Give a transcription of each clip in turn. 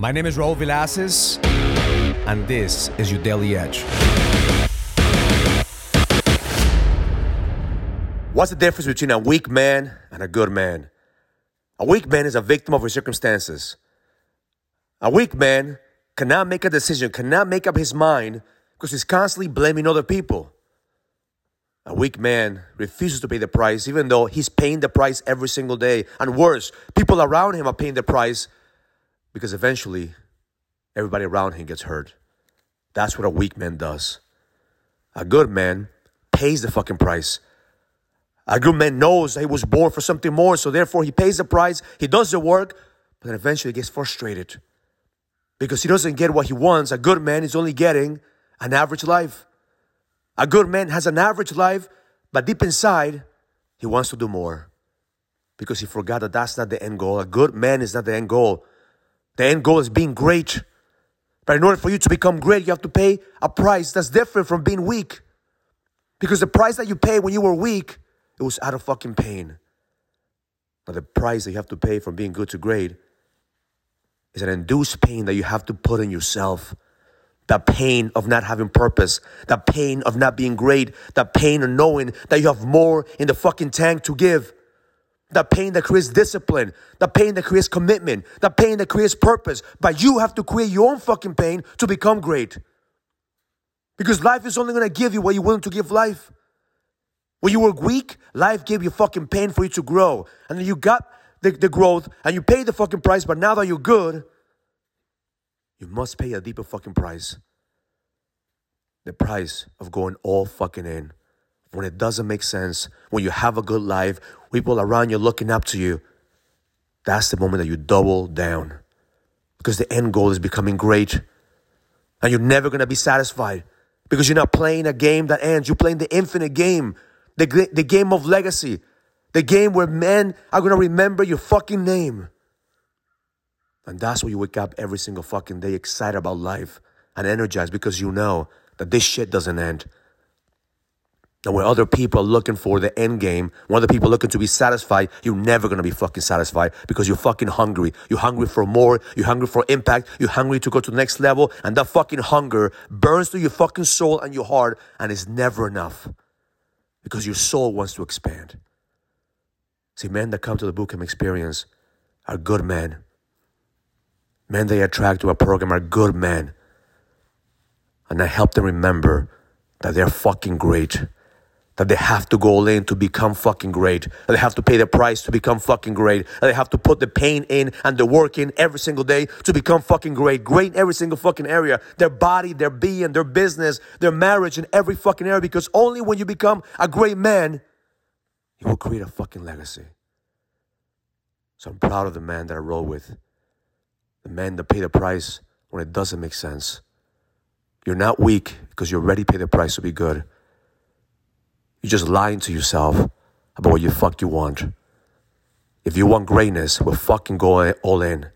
My name is Raul Villacis, and this is your Daily Edge. What's the difference between a weak man and a good man? A weak man is a victim of his circumstances. A weak man cannot make a decision, cannot make up his mind because he's constantly blaming other people. A weak man refuses to pay the price, even though he's paying the price every single day. And worse, people around him are paying the price because eventually everybody around him gets hurt. That's what a weak man does. A good man pays the fucking price. A good man knows that he was born for something more, so therefore he pays the price, he does the work, but then eventually he gets frustrated because he doesn't get what he wants. A good man is only getting an average life. A good man has an average life, but deep inside, he wants to do more because he forgot that that's not the end goal. A good man is not the end goal. The end goal is being great. But in order for you to become great, you have to pay a price that's different from being weak. Because the price that you paid when you were weak, it was out of fucking pain. But the price that you have to pay from being good to great is an induced pain that you have to put in yourself. The pain of not having purpose, the pain of not being great, the pain of knowing that you have more in the fucking tank to give. The pain that creates discipline, the pain that creates commitment, the pain that creates purpose. But you have to create your own fucking pain to become great. Because life is only gonna give you what you're willing to give life. When you were weak, life gave you fucking pain for you to grow. And then you got the, the growth and you paid the fucking price, but now that you're good, you must pay a deeper fucking price. The price of going all fucking in when it doesn't make sense, when you have a good life, people around you looking up to you. That's the moment that you double down because the end goal is becoming great and you're never going to be satisfied because you're not playing a game that ends. You're playing the infinite game, the, the game of legacy, the game where men are going to remember your fucking name. And that's why you wake up every single fucking day excited about life and energized because you know that this shit doesn't end. And when other people are looking for the end game, when other people are looking to be satisfied, you're never gonna be fucking satisfied because you're fucking hungry. You're hungry for more. You're hungry for impact. You're hungry to go to the next level. And that fucking hunger burns through your fucking soul and your heart and it's never enough because your soul wants to expand. See, men that come to the bootcamp experience are good men. Men they attract to a program are good men. And I help them remember that they're fucking great that they have to go all in to become fucking great, that they have to pay the price to become fucking great, that they have to put the pain in and the work in every single day to become fucking great, great in every single fucking area, their body, their being, their business, their marriage, in every fucking area, because only when you become a great man, you will create a fucking legacy. So I'm proud of the man that I roll with, the man that pay the price when it doesn't make sense. You're not weak because you already pay the price to be good. You're just lying to yourself about what you fuck you want. If you want greatness, we'll fucking go all in.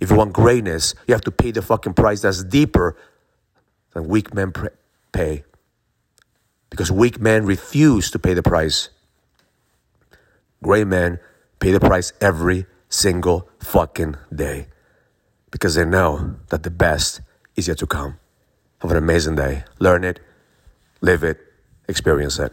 If you want greatness, you have to pay the fucking price that's deeper than weak men pay. Because weak men refuse to pay the price. Great men pay the price every single fucking day. Because they know that the best is yet to come. Have an amazing day. Learn it, live it, experience it